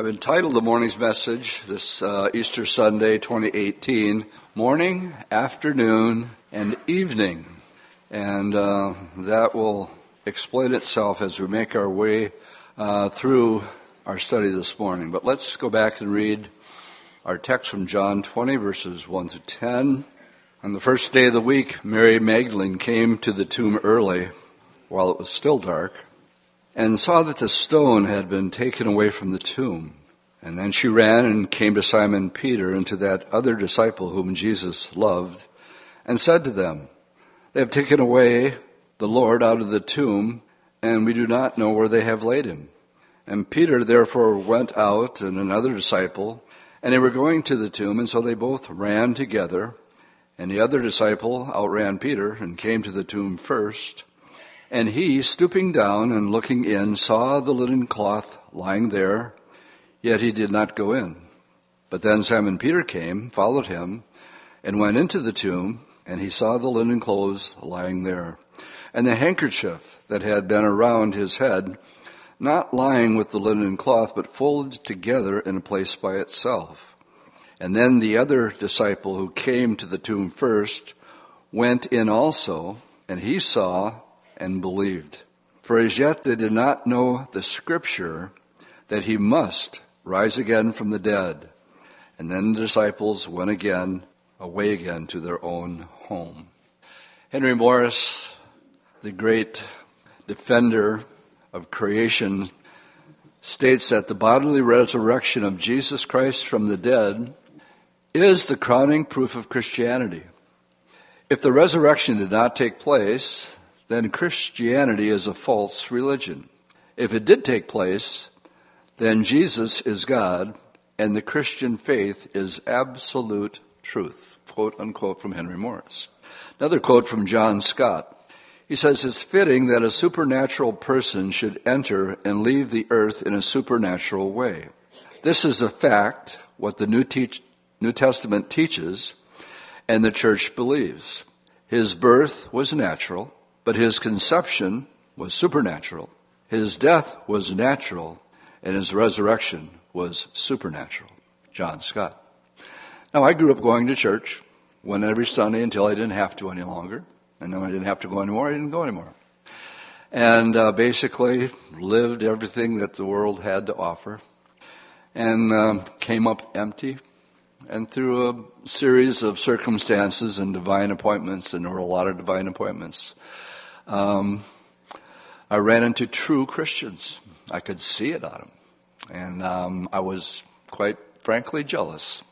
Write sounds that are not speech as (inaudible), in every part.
I've entitled the morning's message this uh, Easter Sunday 2018 Morning, Afternoon, and Evening. And uh, that will explain itself as we make our way uh, through our study this morning. But let's go back and read our text from John 20, verses 1 to 10. On the first day of the week, Mary Magdalene came to the tomb early while it was still dark and saw that the stone had been taken away from the tomb. And then she ran and came to Simon Peter and to that other disciple whom Jesus loved, and said to them, They have taken away the Lord out of the tomb, and we do not know where they have laid him. And Peter therefore went out and another disciple, and they were going to the tomb, and so they both ran together. And the other disciple outran Peter and came to the tomb first. And he, stooping down and looking in, saw the linen cloth lying there, yet he did not go in. But then Simon Peter came, followed him, and went into the tomb, and he saw the linen clothes lying there, and the handkerchief that had been around his head, not lying with the linen cloth, but folded together in a place by itself. And then the other disciple who came to the tomb first went in also, and he saw and believed. For as yet they did not know the scripture that he must rise again from the dead. And then the disciples went again, away again to their own home. Henry Morris, the great defender of creation, states that the bodily resurrection of Jesus Christ from the dead is the crowning proof of Christianity. If the resurrection did not take place, then Christianity is a false religion. If it did take place, then Jesus is God and the Christian faith is absolute truth. Quote unquote from Henry Morris. Another quote from John Stott. He says, It's fitting that a supernatural person should enter and leave the earth in a supernatural way. This is a fact, what the New, New Testament teaches and the church believes. His birth was natural. But his conception was supernatural, his death was natural, and his resurrection was supernatural. John Stott. Now, I grew up going to church, went every Sunday until I didn't have to any longer. And then I didn't have to go anymore, I didn't go anymore. And uh, basically lived everything that the world had to offer. And um, came up empty. And through a series of circumstances and divine appointments, and there were a lot of divine appointments, um, I ran into true Christians. I could see it on them. And um, I was quite frankly jealous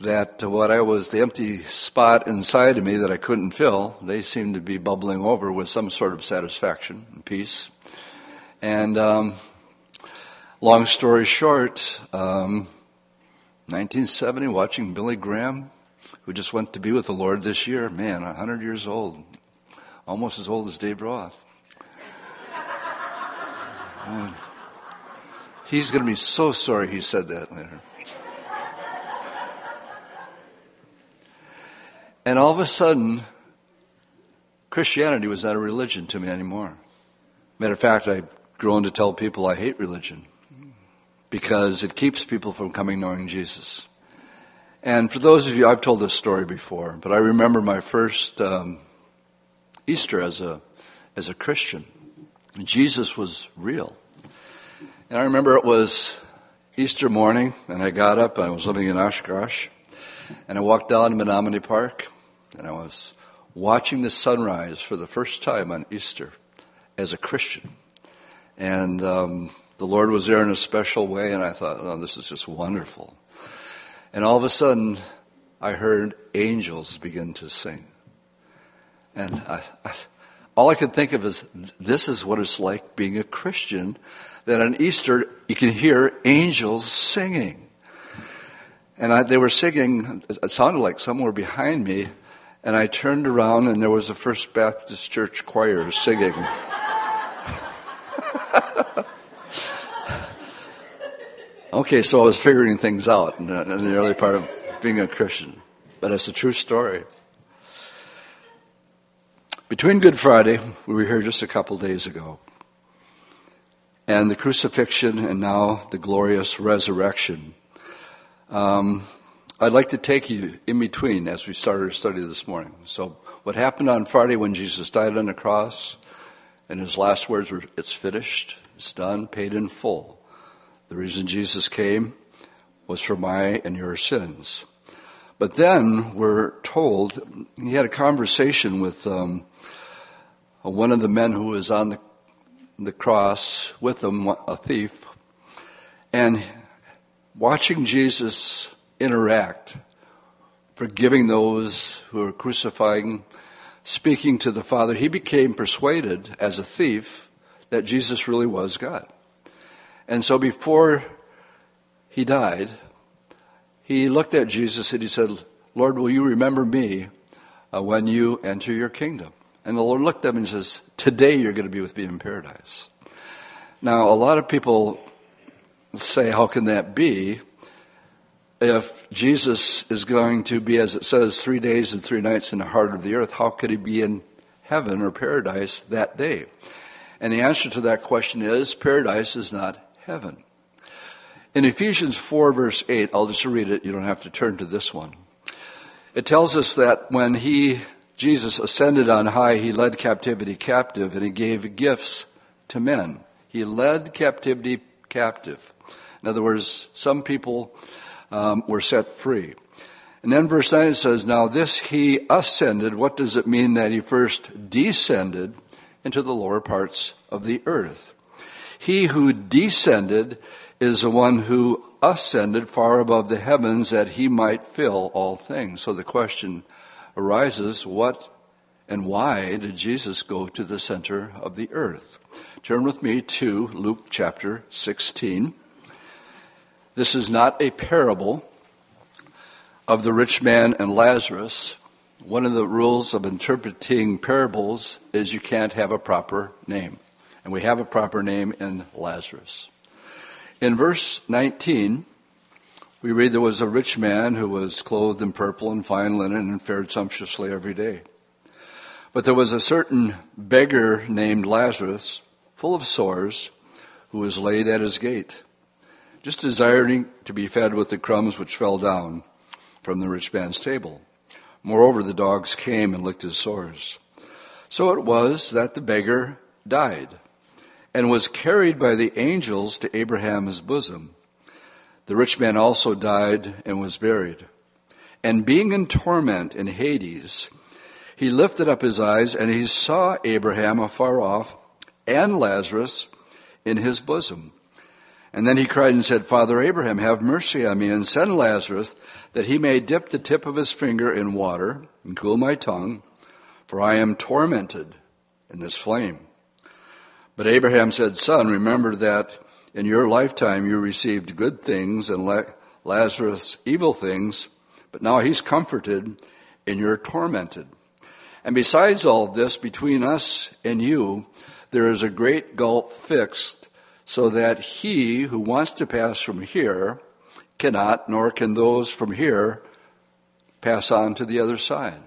that what I was, the empty spot inside of me that I couldn't fill, they seemed to be bubbling over with some sort of satisfaction and peace. And um, long story short, um, 1970, watching Billy Graham, who just went to be with the Lord this year, man, 100 years old, almost as old as Dave Roth. And he's going to be so sorry he said that later. And all of a sudden, Christianity was not a religion to me anymore. Matter of fact, I've grown to tell people I hate religion because it keeps people from coming knowing Jesus. And for those of you, I've told this story before, but I remember my first um, Easter as a, as a Christian. Jesus was real. And I remember it was Easter morning, and I got up, and I was living in Oshkosh, and I walked down to Menominee Park, and I was watching the sunrise for the first time on Easter as a Christian. And um, the Lord was there in a special way, and I thought, oh, this is just wonderful. And all of a sudden, I heard angels begin to sing. And I, I, all I could think of is this is what it's like being a Christian, that on Easter you can hear angels singing. And I, they were singing, it sounded like somewhere behind me, and I turned around and there was the First Baptist Church choir singing. (laughs) okay, so I was figuring things out in the, in the early part of being a Christian. But it's a true story. Between Good Friday, we were here just a couple days ago, and the crucifixion, and now the glorious resurrection. Um, I'd like to take you in between as we started our study this morning. So, what happened on Friday when Jesus died on the cross, and his last words were, It's finished, it's done, paid in full. The reason Jesus came was for my and your sins. But then we're told he had a conversation with um, one of the men who was on the, the cross with him, a thief, and watching Jesus interact, forgiving those who are crucifying, speaking to the Father, he became persuaded as a thief that Jesus really was God. And so before he died, he looked at Jesus and he said, Lord, will you remember me uh, when you enter your kingdom? And the Lord looked at him and says, Today you're going to be with me in paradise. Now, a lot of people say, How can that be? If Jesus is going to be, as it says, three days and three nights in the heart of the earth, how could he be in heaven or paradise that day? And the answer to that question is paradise is not heaven. In Ephesians 4, verse 8, I'll just read it, you don't have to turn to this one. It tells us that when he, Jesus, ascended on high, he led captivity captive and he gave gifts to men. He led captivity captive. In other words, some people um, were set free. And then verse 9 it says, Now this he ascended. What does it mean that he first descended into the lower parts of the earth? He who descended is the one who ascended far above the heavens that he might fill all things. So the question arises what and why did Jesus go to the center of the earth? Turn with me to Luke chapter 16. This is not a parable of the rich man and Lazarus. One of the rules of interpreting parables is you can't have a proper name. And we have a proper name in Lazarus. In verse 19, we read there was a rich man who was clothed in purple and fine linen and fared sumptuously every day. But there was a certain beggar named Lazarus, full of sores, who was laid at his gate, just desiring to be fed with the crumbs which fell down from the rich man's table. Moreover, the dogs came and licked his sores. So it was that the beggar died and was carried by the angels to Abraham's bosom. The rich man also died and was buried. And being in torment in Hades, he lifted up his eyes and he saw Abraham afar off and Lazarus in his bosom. And then he cried and said, Father Abraham, have mercy on me and send Lazarus that he may dip the tip of his finger in water and cool my tongue, for I am tormented in this flame. But Abraham said, Son, remember that in your lifetime you received good things and Lazarus evil things, but now he's comforted and you're tormented. And besides all this, between us and you, there is a great gulf fixed, so that he who wants to pass from here cannot, nor can those from here pass on to the other side.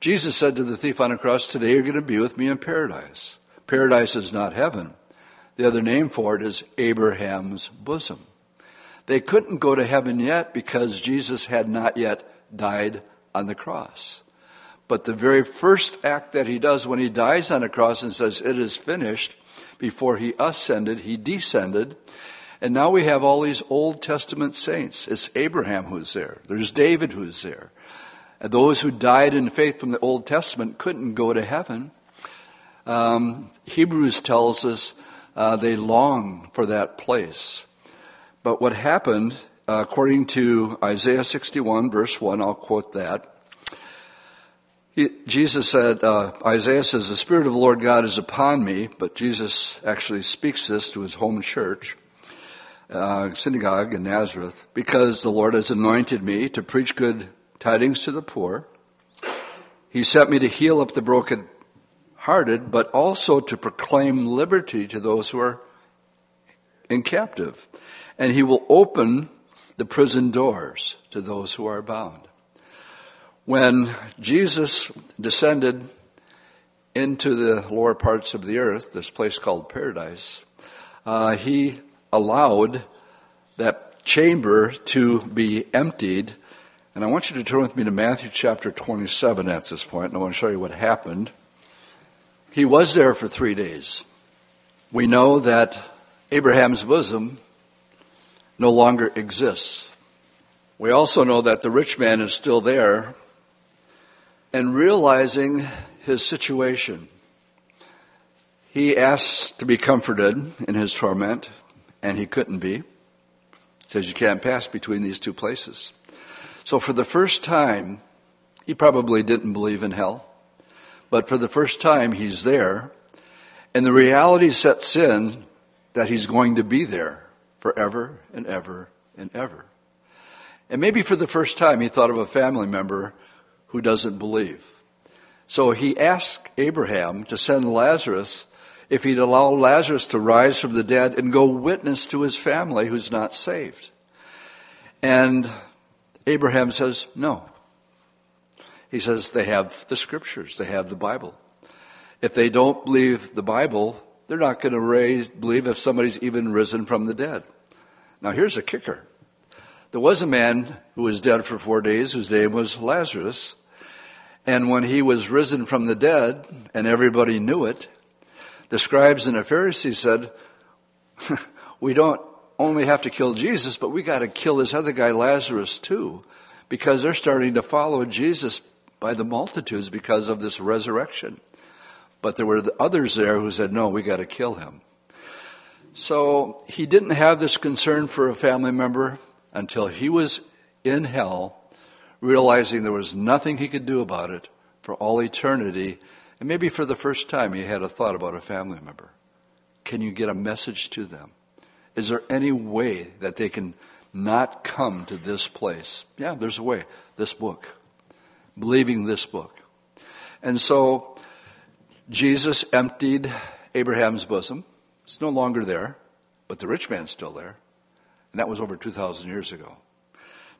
Jesus said to the thief on the cross, Today you're going to be with me in paradise. Paradise is not heaven. The other name for it is Abraham's bosom. They couldn't go to heaven yet because Jesus had not yet died on the cross. But the very first act that he does when he dies on the cross and says, It is finished, before he ascended, he descended. And now we have all these Old Testament saints. It's Abraham who's there, there's David who's there. And those who died in faith from the Old Testament couldn't go to heaven um, Hebrews tells us uh, they long for that place. But what happened, uh, according to Isaiah 61, verse 1, I'll quote that. He, Jesus said, uh, Isaiah says, The Spirit of the Lord God is upon me, but Jesus actually speaks this to his home church, uh, synagogue in Nazareth, because the Lord has anointed me to preach good tidings to the poor. He sent me to heal up the broken hearted, but also to proclaim liberty to those who are in captive. And he will open the prison doors to those who are bound. When Jesus descended into the lower parts of the earth, this place called paradise, uh, he allowed that chamber to be emptied. And I want you to turn with me to Matthew chapter 27 at this point, and I want to show you what happened. He was there for three days. We know that Abraham's bosom no longer exists. We also know that the rich man is still there and realizing his situation. He asks to be comforted in his torment, and he couldn't be. He says you can't pass between these two places. So for the first time, he probably didn't believe in hell, but for the first time he's there, and the reality sets in that he's going to be there forever and ever and ever. And maybe for the first time he thought of a family member who doesn't believe. So he asked Abraham to send Lazarus if he'd allow Lazarus to rise from the dead and go witness to his family who's not saved. And Abraham says, no. He says they have the scriptures, they have the Bible. If they don't believe the Bible, they're not going to believe if somebody's even risen from the dead. Now here's a kicker. There was a man who was dead for four days whose name was Lazarus. And when he was risen from the dead, and everybody knew it, the scribes and the Pharisees said, (laughs) We don't only have to kill Jesus, but we got to kill this other guy, Lazarus, too, because they're starting to follow Jesus by the multitudes because of this resurrection. But there were others there who said, No, we got to kill him. So he didn't have this concern for a family member until he was in hell, realizing there was nothing he could do about it for all eternity. And maybe for the first time, he had a thought about a family member. Can you get a message to them? Is there any way that they can not come to this place? Yeah, there's a way. This book. Believing this book. And so Jesus emptied Abraham's bosom. It's no longer there, but the rich man's still there. And that was over 2,000 years ago.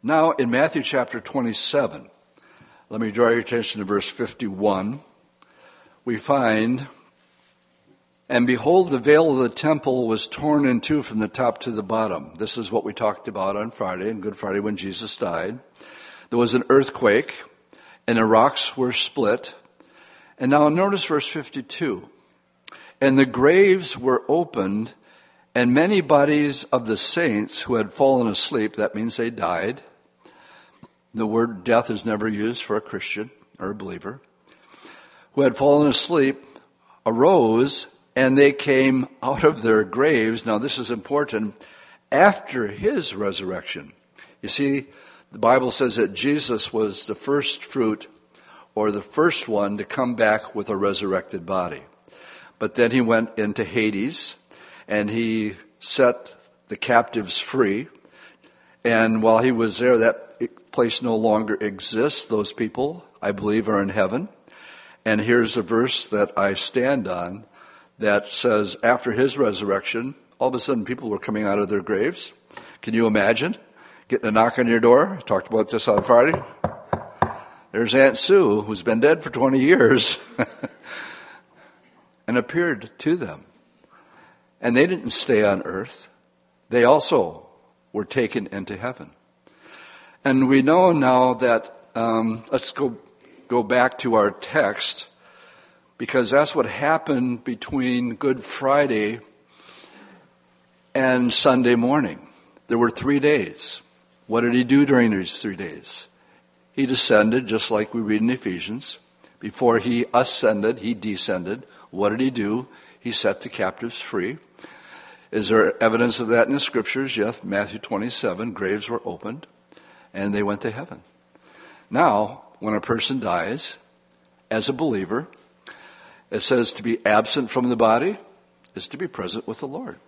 Now, in Matthew chapter 27, let me draw your attention to verse 51. We find, And behold, the veil of the temple was torn in two from the top to the bottom. This is what we talked about on Friday, and Good Friday, when Jesus died. There was an earthquake, and the rocks were split. And now notice verse 52. And the graves were opened, and many bodies of the saints who had fallen asleep, that means they died. The word death is never used for a Christian or a believer, who had fallen asleep, arose, and they came out of their graves. Now, this is important after his resurrection. You see, the Bible says that Jesus was the first fruit or the first one to come back with a resurrected body. But then he went into Hades and he set the captives free. And while he was there, that place no longer exists. Those people, I believe, are in heaven. And here's a verse that I stand on that says, after his resurrection, all of a sudden people were coming out of their graves. Can you imagine? Getting a knock on your door. Talked about this on Friday. There's Aunt Sue, who's been dead for 20 years, (laughs) and appeared to them. And they didn't stay on earth, they also were taken into heaven. And we know now that, um, let's go, go back to our text, because that's what happened between Good Friday and Sunday morning. There were three days. What did he do during these three days? He descended, just like we read in Ephesians. Before he ascended, he descended. What did he do? He set the captives free. Is there evidence of that in the scriptures? Yes, Matthew 27, graves were opened and they went to heaven. Now, when a person dies as a believer, it says to be absent from the body is to be present with the Lord.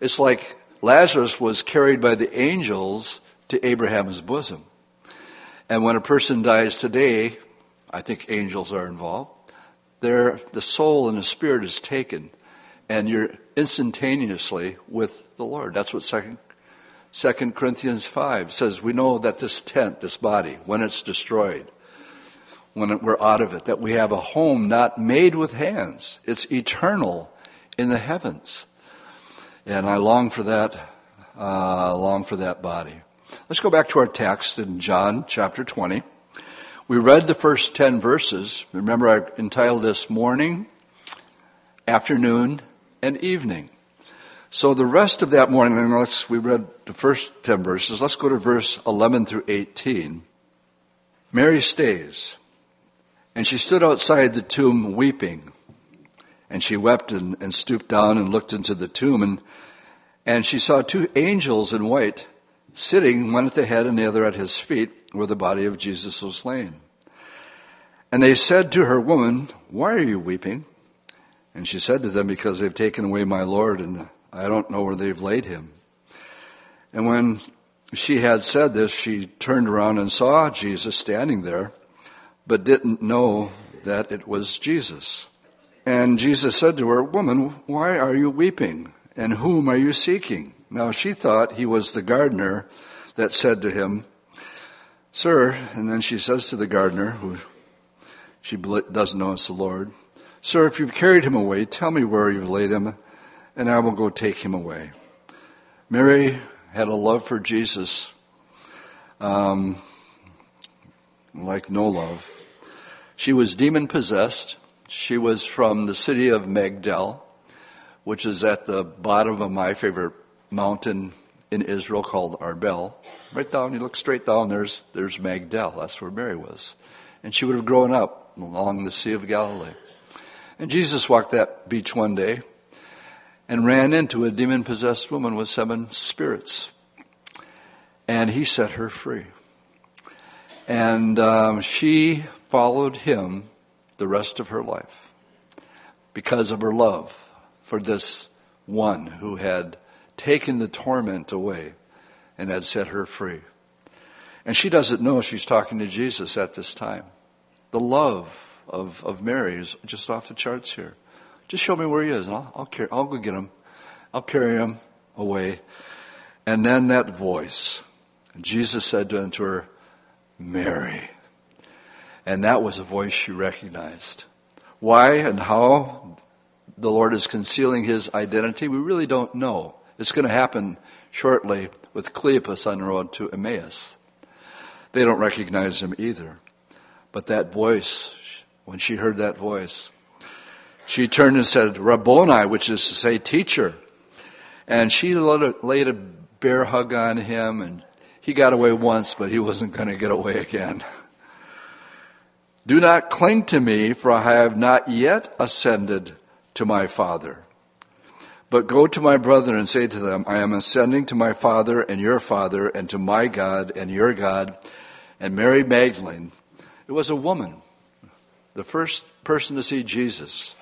It's like Lazarus was carried by the angels to Abraham's bosom. And when a person dies today, I think angels are involved, the soul and the spirit is taken and you're instantaneously with the Lord. That's what Second, Second Corinthians 5 says. We know that this tent, this body, when it's destroyed, when we're out of it, that we have a home not made with hands. It's eternal in the heavens. And I long for that, uh, long for that body. Let's go back to our text in John chapter 20. We read the first 10 verses. Remember, I entitled this Morning, Afternoon, and Evening. So the rest of that morning, let's, we read the first 10 verses. Let's go to verse 11 through 18. Mary stays, and she stood outside the tomb weeping. And she wept and, and stooped down and looked into the tomb, and, and she saw two angels in white sitting, one at the head and the other at his feet, where the body of Jesus was laid. And they said to her, Woman, why are you weeping? And she said to them, Because they've taken away my Lord, and I don't know where they've laid him. And when she had said this, she turned around and saw Jesus standing there, but didn't know that it was Jesus. And Jesus said to her, Woman, why are you weeping? And whom are you seeking? Now she thought he was the gardener that said to him, Sir, and then she says to the gardener, who she doesn't know it's the Lord, Sir, if you've carried him away, tell me where you've laid him, and I will go take him away. Mary had a love for Jesus um, like no love. She was demon possessed. She was from the city of Magdal, which is at the bottom of my favorite mountain in Israel called Arbel. Right down, you look straight down, there's, there's Magdal. That's where Mary was. And she would have grown up along the Sea of Galilee. And Jesus walked that beach one day and ran into a demon possessed woman with seven spirits. And he set her free. And um, she followed him the rest of her life because of her love for this one who had taken the torment away and had set her free. And she doesn't know she's talking to Jesus at this time. The love of, of Mary is just off the charts here. Just show me where he is, and I'll, I'll, carry, I'll go get him. I'll carry him away. And then that voice. Jesus said to her, Mary. And that was a voice she recognized. Why and how the Lord is concealing his identity, we really don't know. It's going to happen shortly with Cleopas on the road to Emmaus. They don't recognize him either. But that voice, when she heard that voice, she turned and said, Rabboni, which is to say, teacher. And she laid a bear hug on him, and he got away once, but he wasn't going to get away again. Do not cling to me, for I have not yet ascended to my Father. But go to my brethren and say to them, I am ascending to my Father and your Father, and to my God and your God. And Mary Magdalene, it was a woman. The first person to see Jesus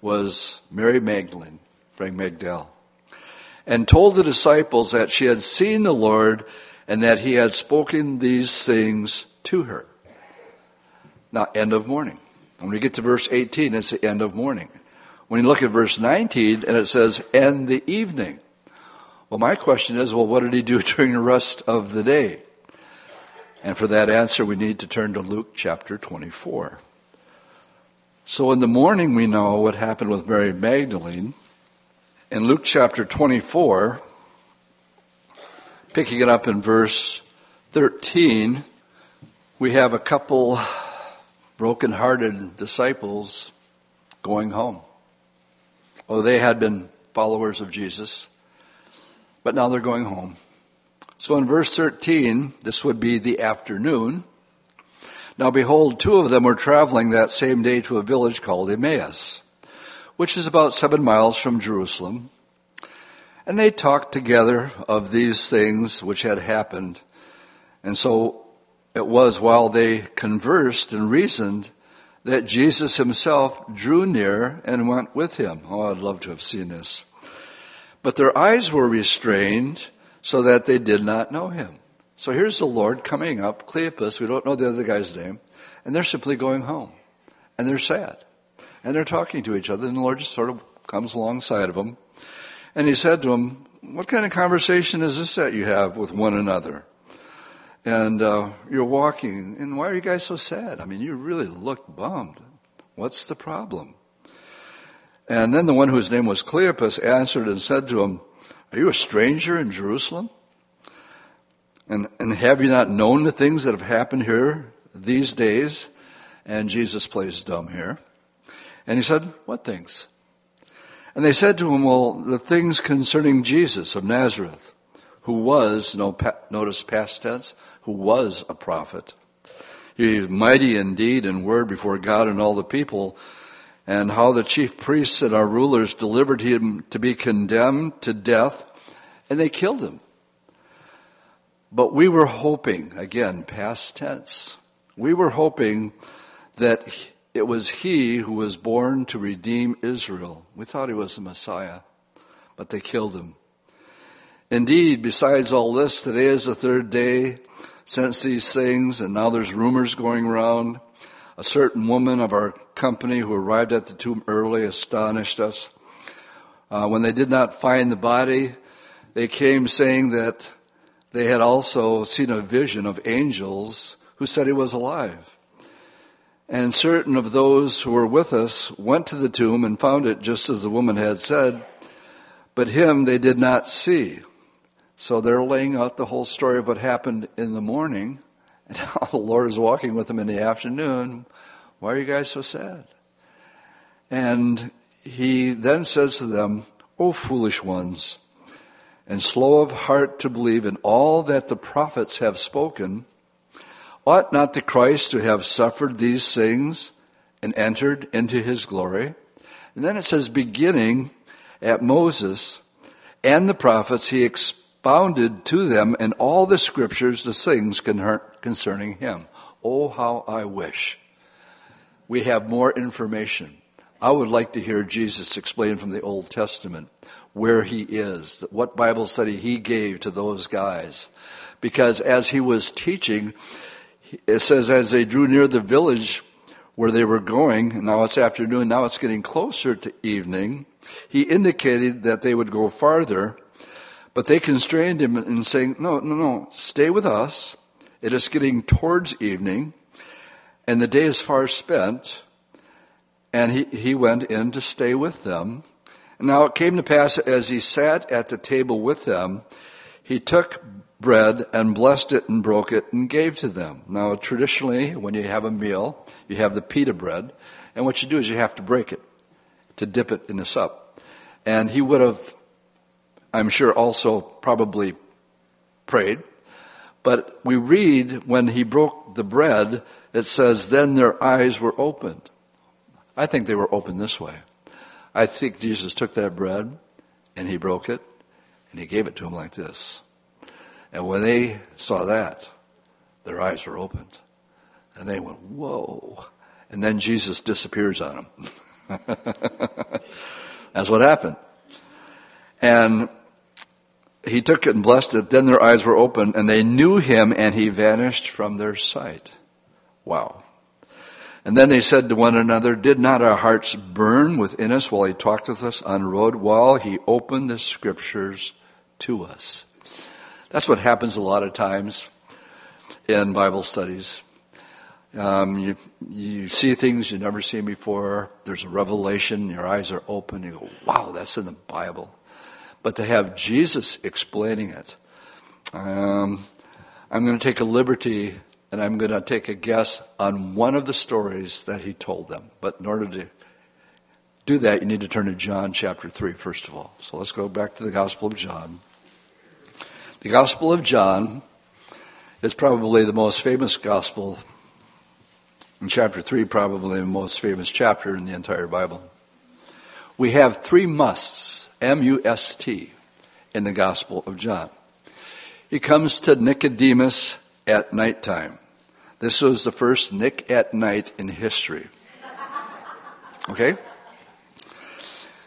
was Mary Magdalene, Frank Magdal, and told the disciples that she had seen the Lord and that he had spoken these things to her. Now, end of morning. When we get to verse 18, it's the end of morning. When you look at verse 19 and it says, and the evening. Well, my question is, well, what did he do (laughs) during the rest of the day? And for that answer, we need to turn to Luke chapter 24. So in the morning, we know what happened with Mary Magdalene. In Luke chapter 24, picking it up in verse 13, we have a couple (sighs) broken-hearted disciples going home. Oh, they had been followers of Jesus, but now they're going home. So in verse 13, this would be the afternoon. Now behold, two of them were traveling that same day to a village called Emmaus, which is about seven miles from Jerusalem. And they talked together of these things which had happened. And so it was while they conversed and reasoned that Jesus himself drew near and went with him. Oh, I'd love to have seen this. But their eyes were restrained so that they did not know him. So here's the Lord coming up, Cleopas, we don't know the other guy's name, and they're simply going home. And they're sad. And they're talking to each other, and the Lord just sort of comes alongside of them. And he said to them, What kind of conversation is this that you have with one another? And uh, you're walking, and why are you guys so sad? I mean, you really look bummed. What's the problem? And then the one whose name was Cleopas answered and said to him, Are you a stranger in Jerusalem? And, and have you not known the things that have happened here these days? And Jesus plays dumb here. And he said, What things? And they said to him, Well, the things concerning Jesus of Nazareth, who was, no, notice past tense, who was a prophet. He was mighty in deed and word before God and all the people, and how the chief priests and our rulers delivered him to be condemned to death, and they killed him. But we were hoping, again, past tense, we were hoping that it was he who was born to redeem Israel. We thought he was the Messiah, but they killed him. Indeed, besides all this, today is the third day since these things, and now there's rumors going around. A certain woman of our company who arrived at the tomb early astonished us. Uh, when they did not find the body, they came saying that they had also seen a vision of angels who said he was alive. And certain of those who were with us went to the tomb and found it just as the woman had said, but him they did not see. So they're laying out the whole story of what happened in the morning, and (laughs) how the Lord is walking with them in the afternoon. Why are you guys so sad? And he then says to them, O foolish ones, and slow of heart to believe in all that the prophets have spoken. Ought not the Christ to have suffered these things and entered into his glory? And then it says, beginning at Moses and the prophets, he expounded to them in all the scriptures the things concerning him. Oh, how I wish we have more information. I would like to hear Jesus explain from the Old Testament where he is, what Bible study he gave to those guys. Because as he was teaching, it says, as they drew near the village where they were going, now it's afternoon, now it's getting closer to evening, he indicated that they would go farther, but they constrained him in saying, No, no, no, stay with us. It is getting towards evening, and the day is far spent. And he, he went in to stay with them. Now it came to pass as he sat at the table with them, he took bread and blessed it and broke it and gave to them. Now, traditionally, when you have a meal, you have the pita bread, and what you do is you have to break it to dip it in the sup. And he would have, I'm sure, also probably prayed. But we read when he broke the bread, it says, Then their eyes were opened. I think they were open this way. I think Jesus took that bread and he broke it and he gave it to them like this. And when they saw that, their eyes were opened. And they went, Whoa. And then Jesus disappears on them. (laughs) That's what happened. And he took it and blessed it. Then their eyes were opened, and they knew him, and he vanished from their sight. Wow. And then they said to one another, Did not our hearts burn within us while he talked with us on the road, while he opened the scriptures to us? That's what happens a lot of times in Bible studies. Um, you, you see things you've never seen before. There's a revelation. Your eyes are open. You go, wow, that's in the Bible. But to have Jesus explaining it, um, I'm going to take a liberty and I'm going to take a guess on one of the stories that he told them. But in order to do that, you need to turn to John chapter 3, first of all. So let's go back to the Gospel of John. The Gospel of John is probably the most famous Gospel, in chapter 3, probably the most famous chapter in the entire Bible. We have three musts, M U S T, in the Gospel of John. He comes to Nicodemus at nighttime. This was the first Nick at night in history. Okay?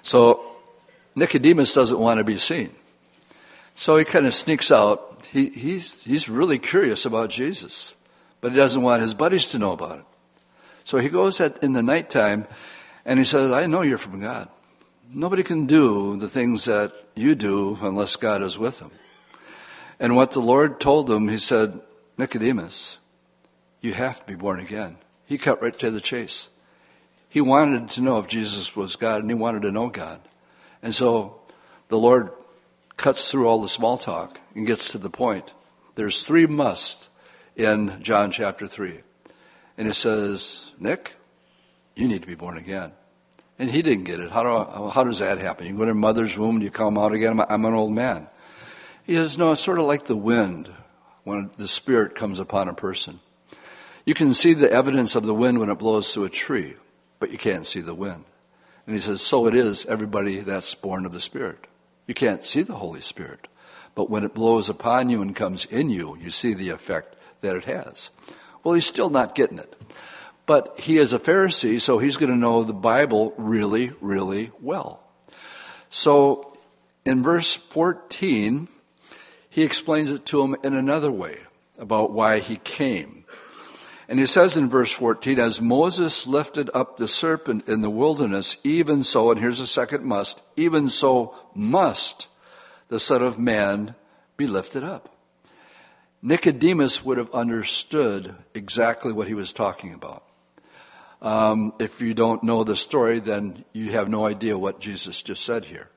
So, Nicodemus doesn't want to be seen. So he kind of sneaks out. He, he's, he's really curious about Jesus, but he doesn't want his buddies to know about it. So he goes at, in the nighttime and he says, I know you're from God. Nobody can do the things that you do unless God is with them. And what the Lord told them, he said, Nicodemus, you have to be born again. He cut right to the chase. He wanted to know if Jesus was God and he wanted to know God. And so the Lord cuts through all the small talk and gets to the point. There's three musts in John chapter 3. And he says, Nick, you need to be born again. And he didn't get it. How, do, how does that happen? You go to mother's womb and you come out again? I'm an old man. He says, no, it's sort of like the wind when the Spirit comes upon a person. You can see the evidence of the wind when it blows through a tree, but you can't see the wind. And he says, so it is everybody that's born of the Spirit. You can't see the Holy Spirit, but when it blows upon you and comes in you, you see the effect that it has. Well, he's still not getting it. But he is a Pharisee, so he's going to know the Bible really, really well. So in verse 14, he explains it to him in another way about why he came. And he says in verse 14, as Moses lifted up the serpent in the wilderness, even so, and here's a second must, even so must the Son of Man be lifted up. Nicodemus would have understood exactly what he was talking about. Um, if you don't know the story, then you have no idea what Jesus just said here.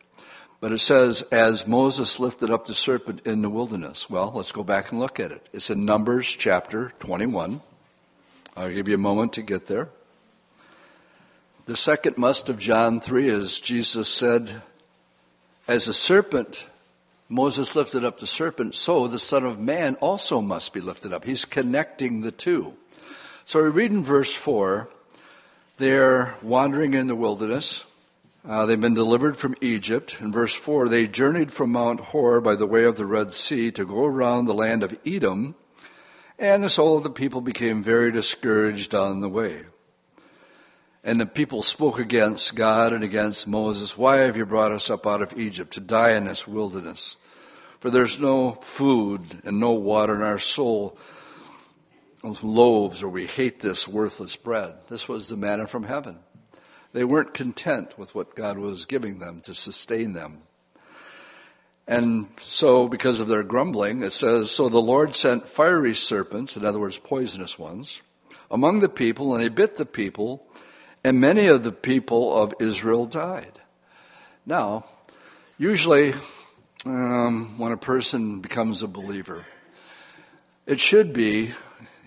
But it says, as Moses lifted up the serpent in the wilderness. Well, let's go back and look at it. It's in Numbers chapter 21. I'll give you a moment to get there. The second must of John 3 is Jesus said, As a serpent, Moses lifted up the serpent, so the Son of Man also must be lifted up. He's connecting the two. So we read in verse 4 they're wandering in the wilderness. Uh, they've been delivered from Egypt. In verse 4, they journeyed from Mount Hor by the way of the Red Sea to go around the land of Edom, and the soul of the people became very discouraged on the way. And the people spoke against God and against Moses. Why have you brought us up out of Egypt to die in this wilderness? For there's no food and no water, and our soul loaves or we hate this worthless bread. This was the manna from heaven. They weren't content with what God was giving them to sustain them. And so, because of their grumbling, it says, So the Lord sent fiery serpents, in other words, poisonous ones, among the people, and they bit the people, and many of the people of Israel died. Now, usually, um, when a person becomes a believer, it should be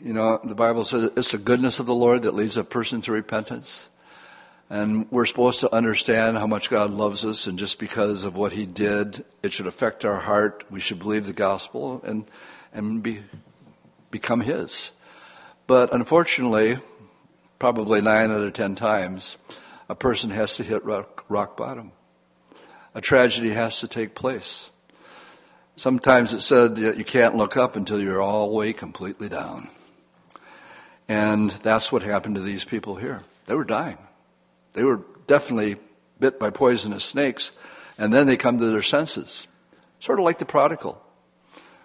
you know, the Bible says it's the goodness of the Lord that leads a person to repentance. And we're supposed to understand how much God loves us, and just because of what He did, it should affect our heart. We should believe the gospel and, and be, become His. But unfortunately, probably nine out of ten times, a person has to hit rock, rock bottom. A tragedy has to take place. Sometimes it's said that you can't look up until you're all the way completely down. And that's what happened to these people here. They were dying. They were definitely bit by poisonous snakes, and then they come to their senses. Sort of like the prodigal.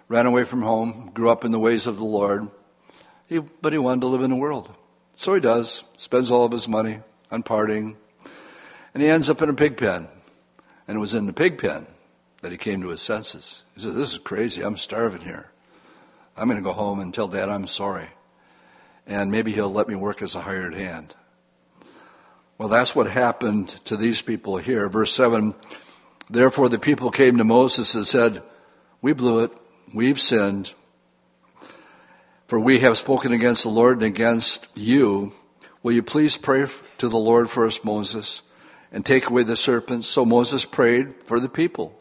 Ran away from home, grew up in the ways of the Lord, he, but he wanted to live in the world. So he does, spends all of his money on partying, and he ends up in a pig pen. And it was in the pig pen that he came to his senses. He said, This is crazy. I'm starving here. I'm going to go home and tell Dad I'm sorry and maybe he'll let me work as a hired hand. Well, that's what happened to these people here. Verse 7 Therefore, the people came to Moses and said, We blew it, we've sinned, for we have spoken against the Lord and against you. Will you please pray to the Lord for us, Moses, and take away the serpents? So Moses prayed for the people.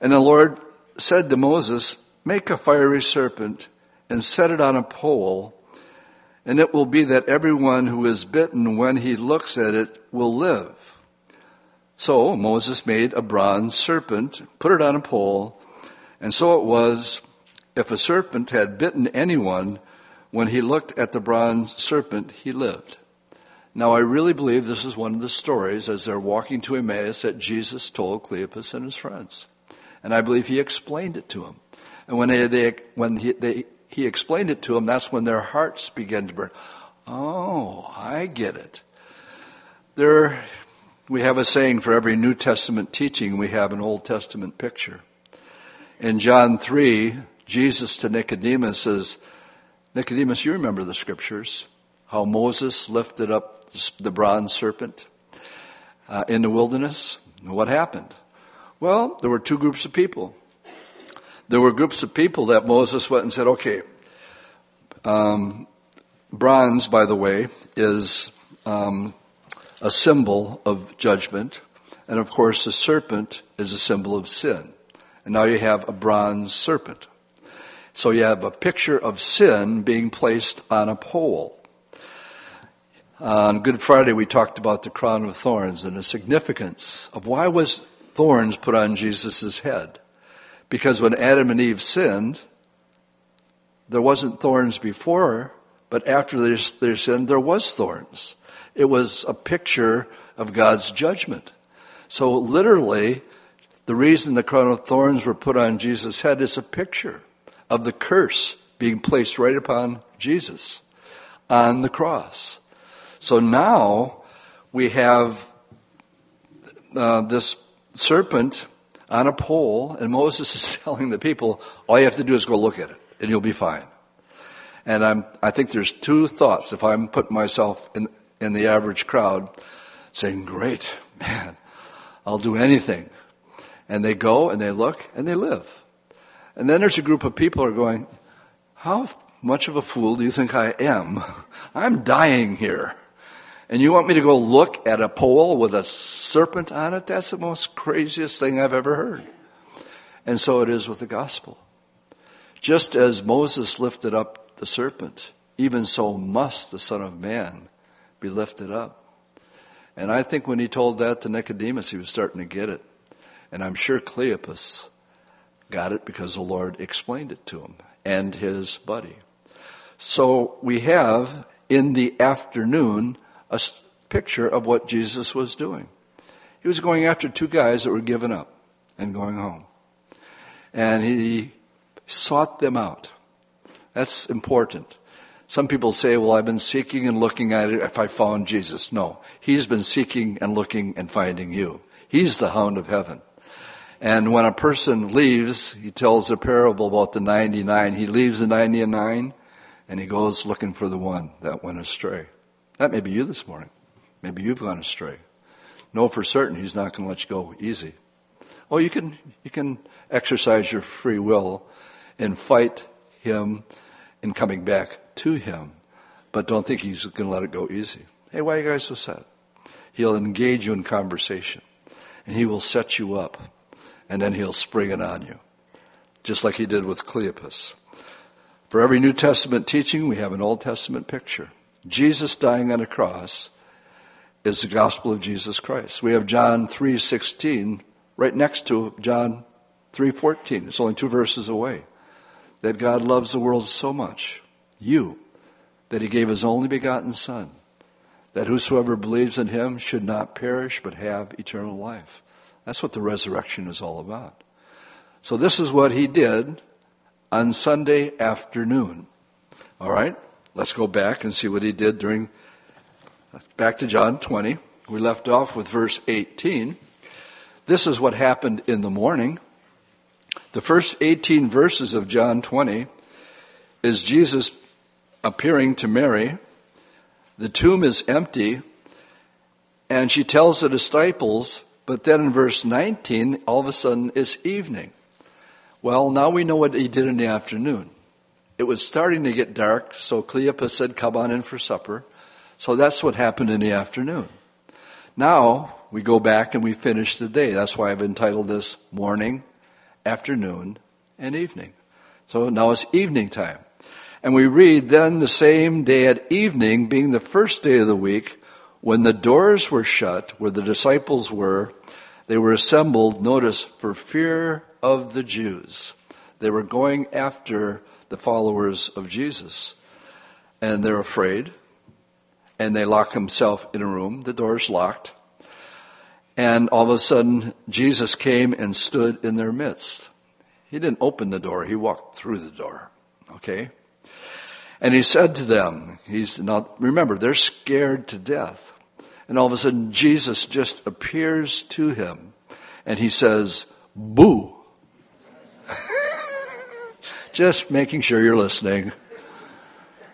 And the Lord said to Moses, Make a fiery serpent and set it on a pole and it will be that everyone who is bitten when he looks at it will live. So Moses made a bronze serpent, put it on a pole, and so it was if a serpent had bitten anyone, when he looked at the bronze serpent, he lived. Now, I really believe this is one of the stories as they're walking to Emmaus that Jesus told Cleopas and his friends. And I believe he explained it to them. And when they, they when he, they, he explained it to them, that's when their hearts began to burn. Oh, I get it. There, we have a saying for every New Testament teaching, we have an Old Testament picture. In John 3, Jesus to Nicodemus says, Nicodemus, you remember the scriptures, how Moses lifted up the bronze serpent uh, in the wilderness. What happened? Well, there were two groups of people. There were groups of people that Moses went and said, okay, um, bronze, by the way, is um, a symbol of judgment. And of course, the serpent is a symbol of sin. And now you have a bronze serpent. So you have a picture of sin being placed on a pole. On Good Friday, we talked about the crown of thorns and the significance of why was thorns put on Jesus' head. Because when Adam and Eve sinned, there wasn't thorns before, but after their, their sin, there was thorns. It was a picture of God's judgment. So literally, the reason the crown of thorns were put on Jesus' head is a picture of the curse being placed right upon Jesus on the cross. So now we have uh, this serpent on a pole, and Moses (laughs) is telling the people, all you have to do is go look at it, and you'll be fine. And I'm, I think there's two thoughts. If I'm putting myself in, in the average crowd, saying, great, (laughs) man, I'll do anything. And they go and they look and they live. And then there's a group of people who are going, how much of a fool do you think I am? (laughs) I'm dying here. And you want me to go look at a pole with a serpent on it? That's the most craziest thing I've ever heard. And so it is with the gospel. Just as Moses lifted up the serpent, even so must the Son of Man be lifted up. And I think when he told that to Nicodemus, he was starting to get it. And I'm sure Cleopas got it because the Lord explained it to him and his buddy. So we have in the afternoon a picture of what Jesus was doing. He was going after two guys that were given up and going home. And he sought them out. That's important. Some people say, well, I've been seeking and looking at it if I found Jesus. No, he's been seeking and looking and finding you. He's the hound of heaven. And when a person leaves, he tells a parable about the 99. He leaves the 99 and he goes looking for the one that went astray. That may be you this morning. Maybe you've gone astray. Know for certain he's not going to let you go easy. Oh, you can, you can exercise your free will and fight him in coming back to him, but don't think he's going to let it go easy. Hey, why are you guys so sad? He'll engage you in conversation and he will set you up and then he'll spring it on you, just like he did with Cleopas. For every New Testament teaching, we have an Old Testament picture. Jesus dying on a cross is the gospel of Jesus Christ. We have John 3:16 right next to John 3:14. It's only two verses away. That God loves the world so much, you, that he gave his only begotten son, that whosoever believes in him should not perish but have eternal life. That's what the resurrection is all about. So this is what he did on Sunday afternoon. All right? Let's go back and see what he did during back to John 20. We left off with verse 18. This is what happened in the morning. The first 18 verses of John 20 is Jesus appearing to Mary. The tomb is empty, and she tells the disciples but then in verse 19, all of a sudden it's evening. Well, now we know what he did in the afternoon. It was starting to get dark, so Cleopas said, Come on in for supper. So that's what happened in the afternoon. Now we go back and we finish the day. That's why I've entitled this Morning, Afternoon, and Evening. So now it's evening time. And we read, Then the same day at evening, being the first day of the week, when the doors were shut, where the disciples were, they were assembled, notice, for fear of the Jews. They were going after the followers of Jesus. And they're afraid. And they lock himself in a room. The door's locked. And all of a sudden, Jesus came and stood in their midst. He didn't open the door, he walked through the door. Okay? And he said to them, he's now remember, they're scared to death. And all of a sudden, Jesus just appears to him and he says, Boo. Just making sure you're listening.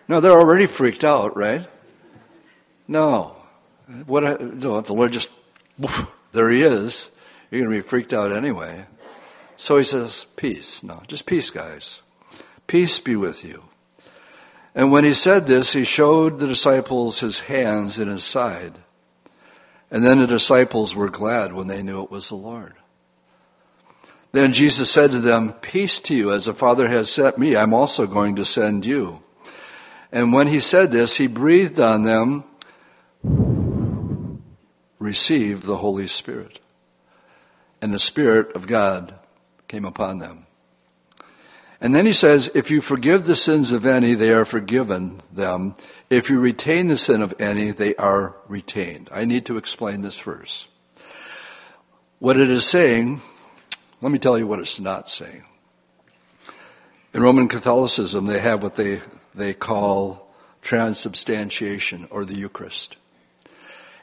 No, they're already freaked out, right? No. What, uh, no, if the Lord just, there he is, You're going to be freaked out anyway. So he says, Peace. No, just peace, guys. Peace be with you. And when he said this, he showed the disciples his hands and his side. And then the disciples were glad when they knew it was the Lord. Then Jesus said to them, Peace to you, as the Father has sent me, I'm also going to send you. And when he said this, he breathed on them, received the Holy Spirit. And the Spirit of God came upon them. And then he says, If you forgive the sins of any, they are forgiven them. If you retain the sin of any, they are retained. I need to explain this verse. What it is saying, let me tell you what it's not saying. In Roman Catholicism, they have what they, they call transubstantiation or the Eucharist.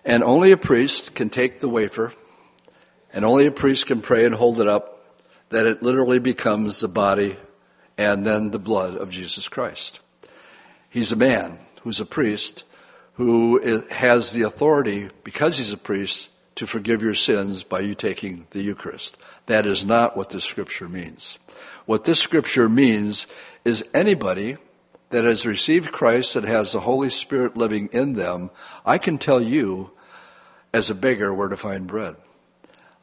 And only a priest can take the wafer, and only a priest can pray and hold it up that it literally becomes the body and then the blood of Jesus Christ. He's a man who's a priest who has the authority, because he's a priest, to forgive your sins by you taking the Eucharist. That is not what this scripture means. What this scripture means is anybody that has received Christ that has the Holy Spirit living in them, I can tell you as a beggar where to find bread.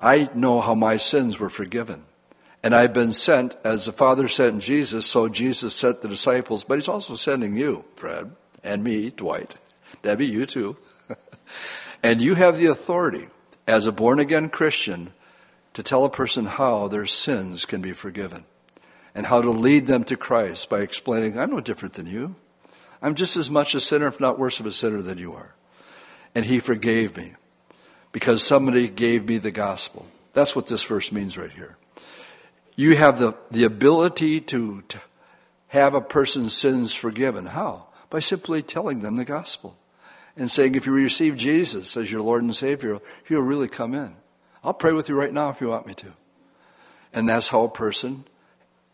I know how my sins were forgiven. And I've been sent, as the Father sent Jesus, so Jesus sent the disciples, but He's also sending you, Fred, and me, Dwight, Debbie, you too. (laughs) and you have the authority, as a born again Christian, to tell a person how their sins can be forgiven and how to lead them to Christ by explaining, I'm no different than you. I'm just as much a sinner, if not worse of a sinner than you are. And He forgave me because somebody gave me the gospel. That's what this verse means right here you have the, the ability to, to have a person's sins forgiven. How? By simply telling them the gospel and saying, if you receive Jesus as your Lord and Savior, He'll really come in. I'll pray with you right now if you want me to. And that's how a person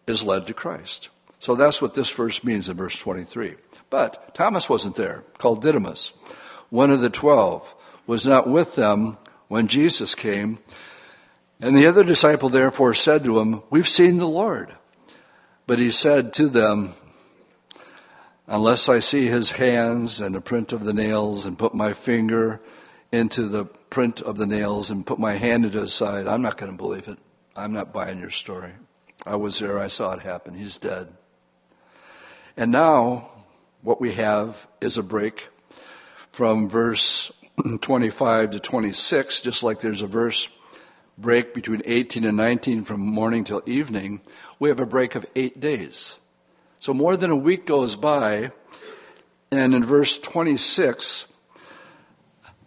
is led to Christ. So that's what this verse means in verse 23. But Thomas wasn't there, called Didymus. One of the twelve was not with them when Jesus came. And the other disciple therefore said to him, We've seen the Lord. But he said to them, Unless I see his hands and the print of the nails and put my finger into the print of the nails and put my hand into his side, I'm not going to believe it. I'm not buying your story. I was there, I saw it happen. He's dead. And now, what we have is a break from verse (clears throat) 25 to 26, just like there's a verse break between 18 and 19 from morning till evening, we have a break of eight days. So more than a week goes by, and in verse 26,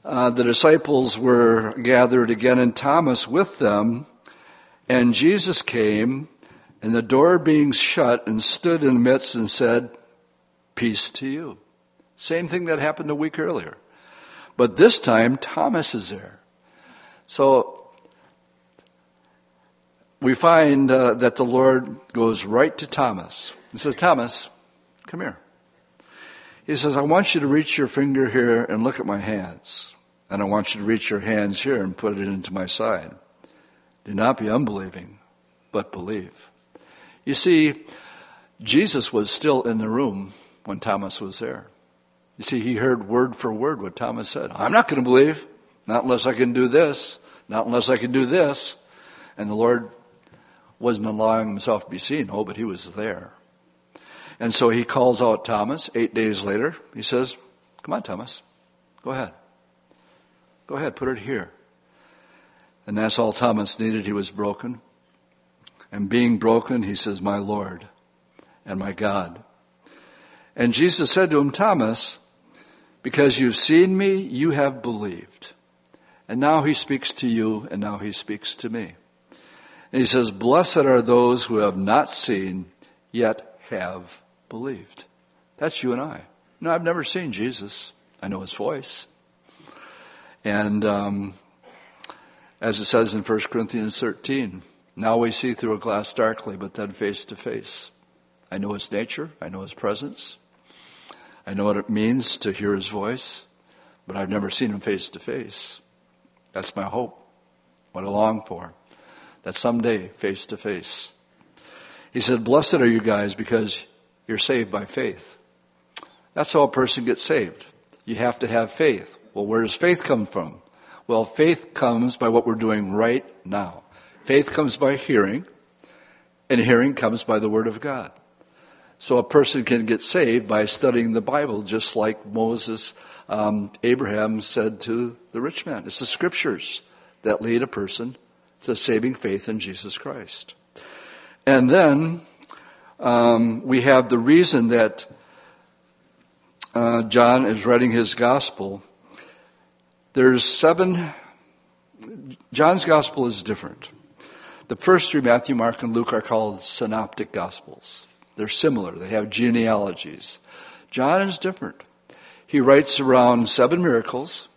uh, the disciples were gathered again, and Thomas with them, and Jesus came, and the door being shut, and stood in the midst and said, Peace to you. Same thing that happened a week earlier. But this time, Thomas is there. So we find uh, that the Lord goes right to Thomas and says, Thomas, come here. He says, I want you to reach your finger here and look at my hands. And I want you to reach your hands here and put it into my side. Do not be unbelieving, but believe. You see, Jesus was still in the room when Thomas was there. You see, he heard word for word what Thomas said. I'm not going to believe, not unless I can do this, not unless I can do this. And the Lord wasn't allowing himself to be seen. Oh, but he was there. And so he calls out Thomas eight days later. He says, Come on, Thomas. Go ahead. Go ahead, put it here. And that's all Thomas needed. He was broken. And being broken, he says, My Lord and my God. And Jesus said to him, Thomas, because you've seen me, you have believed. And now he speaks to you, and now he speaks to me. And he says, Blessed are those who have not seen, yet have believed. That's you and I. No, I've never seen Jesus. I know his voice. And um, as it says in 1 Corinthians 13, now we see through a glass darkly, but then face to face. I know his nature, I know his presence, I know what it means to hear his voice, but I've never seen him face to face. That's my hope. what I long for. That someday, face to face. He said, Blessed are you guys because you're saved by faith. That's how a person gets saved. You have to have faith. Well, where does faith come from? Well, faith comes by what we're doing right now. Faith comes by hearing, and hearing comes by the Word of God. So a person can get saved by studying the Bible, just like Moses, um, Abraham said to the rich man. It's the scriptures that lead a person to saving faith in Jesus Christ. And then um, we have the reason that uh, John is writing his gospel. There's seven. John's gospel is different. The first three, Matthew, Mark, and Luke, are called synoptic gospels. They're similar, they have genealogies. John is different. He writes around seven miracles,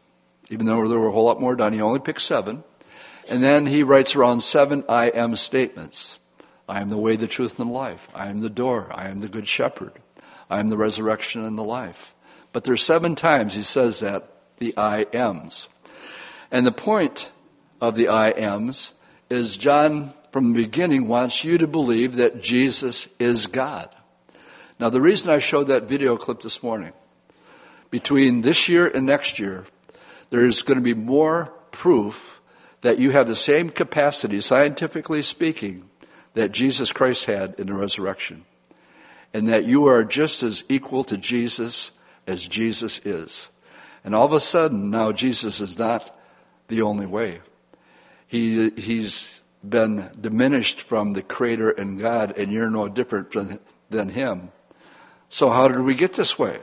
even though there were a whole lot more done, he only picked seven. And then he writes around seven I am statements. I am the way, the truth, and the life. I am the door. I am the good shepherd. I am the resurrection and the life. But there's seven times he says that, the I ams. And the point of the I ams is John, from the beginning, wants you to believe that Jesus is God. Now, the reason I showed that video clip this morning, between this year and next year, there's going to be more proof that you have the same capacity, scientifically speaking, that Jesus Christ had in the resurrection. And that you are just as equal to Jesus as Jesus is. And all of a sudden, now Jesus is not the only way. He, he's been diminished from the Creator and God, and you're no different from, than Him. So, how did we get this way?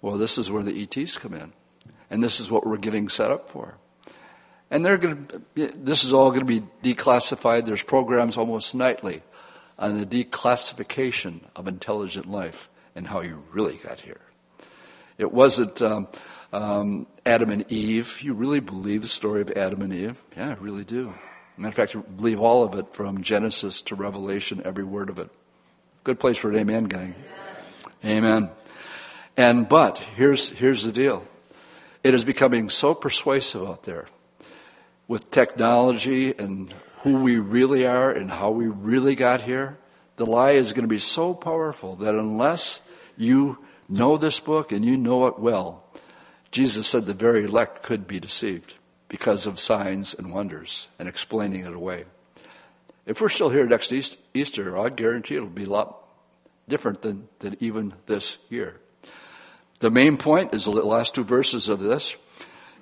Well, this is where the ETs come in. And this is what we're getting set up for. And they're going to, this is all going to be declassified. There's programs almost nightly on the declassification of intelligent life and how you really got here. It wasn't um, um, Adam and Eve. You really believe the story of Adam and Eve? Yeah, I really do. Matter of fact, I believe all of it from Genesis to Revelation, every word of it. Good place for an amen, gang. Amen. And but here's here's the deal. It is becoming so persuasive out there with technology and who we really are and how we really got here. The lie is going to be so powerful that unless you know this book and you know it well, Jesus said the very elect could be deceived because of signs and wonders and explaining it away. If we're still here next Easter, I guarantee it'll be a lot different than, than even this year. The main point is the last two verses of this.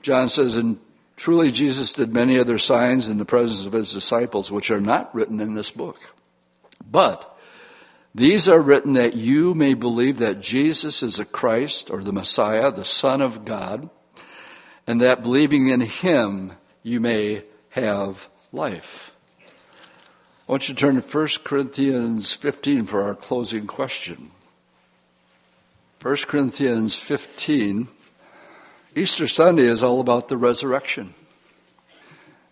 John says, And truly Jesus did many other signs in the presence of his disciples, which are not written in this book. But these are written that you may believe that Jesus is the Christ or the Messiah, the Son of God, and that believing in him you may have life. I want you to turn to 1 Corinthians 15 for our closing question. 1 Corinthians 15. Easter Sunday is all about the resurrection.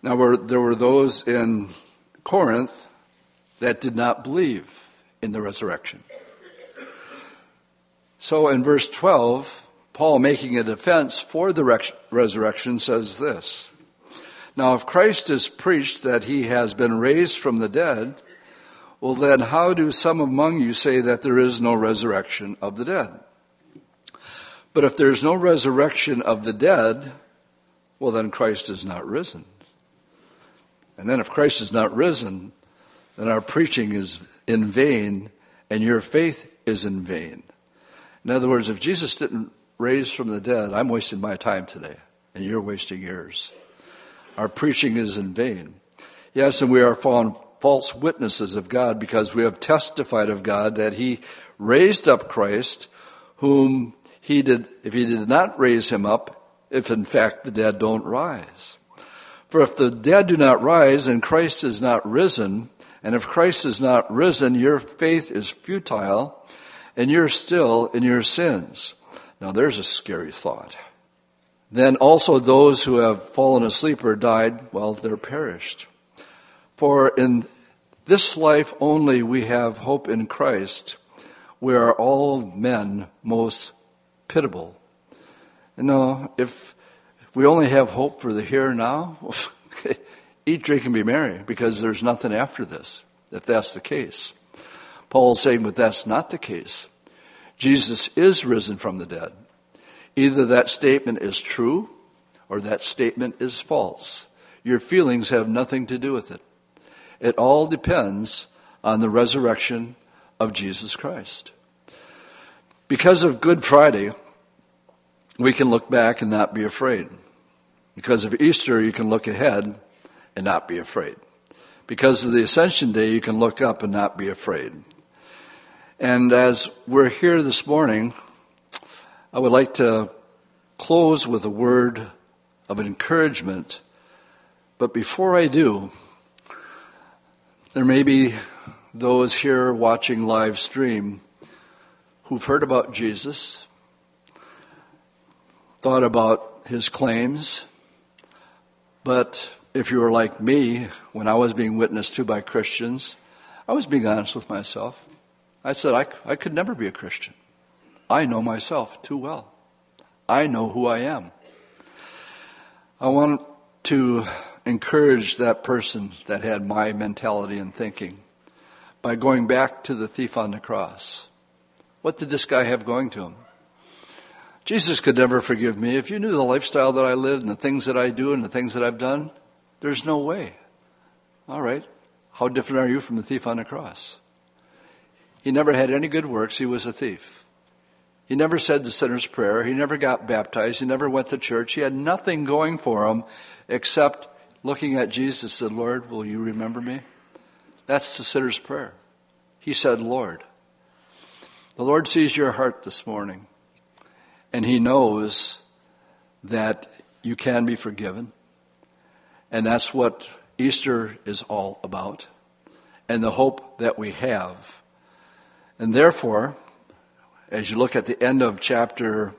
Now, there were those in Corinth that did not believe in the resurrection. So in verse 12, Paul, making a defense for the resurrection, says this Now, if Christ is preached that he has been raised from the dead, well, then how do some among you say that there is no resurrection of the dead? But if there's no resurrection of the dead, well, then Christ is not risen. And then if Christ is not risen, then our preaching is in vain and your faith is in vain. In other words, if Jesus didn't raise from the dead, I'm wasting my time today and you're wasting yours. Our preaching is in vain. Yes, and we are found false witnesses of God because we have testified of God that He raised up Christ, whom He did, if He did not raise Him up, if in fact the dead don't rise. For if the dead do not rise and Christ is not risen, and if Christ is not risen, your faith is futile and you're still in your sins. Now there's a scary thought. Then also those who have fallen asleep or died, well, they're perished. For in this life only we have hope in Christ. We are all men most pitiable. You know, if, we only have hope for the here and now, (laughs) eat, drink, and be merry because there's nothing after this, if that's the case. Paul's saying, but that's not the case. Jesus is risen from the dead. Either that statement is true or that statement is false. Your feelings have nothing to do with it. It all depends on the resurrection of Jesus Christ. Because of Good Friday, we can look back and not be afraid. Because of Easter, you can look ahead and not be afraid. Because of the Ascension Day, you can look up and not be afraid. And as we're here this morning, I would like to close with a word of encouragement. But before I do, there may be those here watching live stream who've heard about Jesus, thought about his claims, but if you were like me, when I was being witnessed to by Christians, I was being honest with myself. I said, I, I could never be a Christian. I know myself too well. I know who I am. I want to encourage that person that had my mentality and thinking by going back to the thief on the cross. What did this guy have going to him? Jesus could never forgive me. If you knew the lifestyle that I lived and the things that I do and the things that I've done, there's no way. All right. How different are you from the thief on the cross? He never had any good works. He was a thief. He never said the sinner's prayer. He never got baptized. He never went to church. He had nothing going for him except looking at Jesus and said, Lord, will you remember me? That's the sinner's prayer. He said, Lord. The Lord sees your heart this morning, and He knows that you can be forgiven. And that's what Easter is all about, and the hope that we have and therefore, as you look at the end of chapter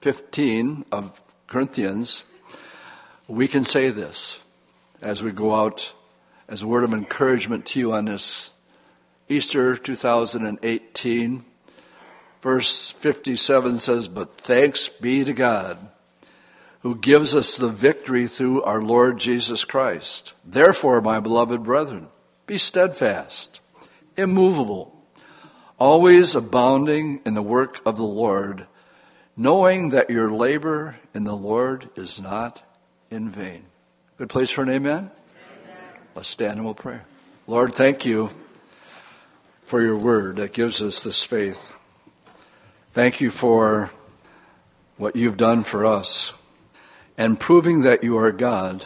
15 of Corinthians, we can say this as we go out as a word of encouragement to you on this Easter 2018. Verse 57 says, But thanks be to God who gives us the victory through our Lord Jesus Christ. Therefore, my beloved brethren, be steadfast, immovable always abounding in the work of the Lord, knowing that your labor in the Lord is not in vain. Good place for an amen? amen. Let's stand and we'll pray. Lord, thank you for your word that gives us this faith. Thank you for what you've done for us and proving that you are God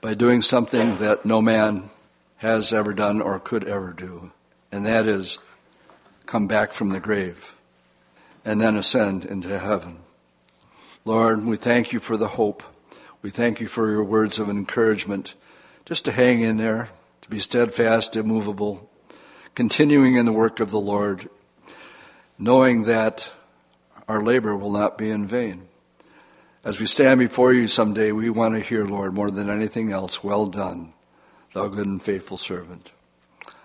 by doing something that no man has ever done or could ever do, and that is come back from the grave, and then ascend into heaven. Lord, we thank you for the hope. We thank you for your words of encouragement, just to hang in there, to be steadfast, immovable, continuing in the work of the Lord, knowing that our labor will not be in vain. As we stand before you someday, we want to hear, Lord, more than anything else, well done, thou good and faithful servant.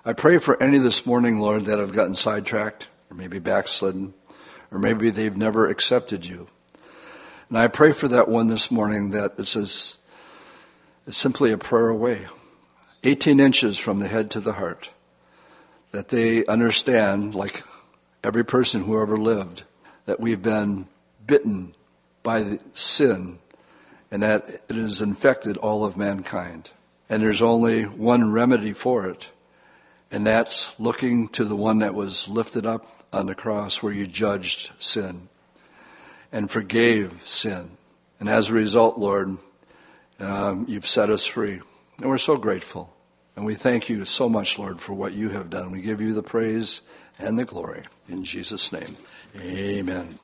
I pray for any this morning, Lord, that have gotten sidetracked or maybe backslidden or maybe they've never accepted you. And I pray for that one this morning that it says it's simply a prayer away, 18 inches from the head to the heart, that they understand, like every person who ever lived, that we've been bitten by sin and that it has infected all of mankind. And there's only one remedy for it and that's looking to the one that was lifted up on the cross where you judged sin and forgave sin. And as a result, Lord, um, you've set us free. And we're so grateful. And we thank you so much, Lord, for what you have done. We give you the praise and the glory. In Jesus' name, amen.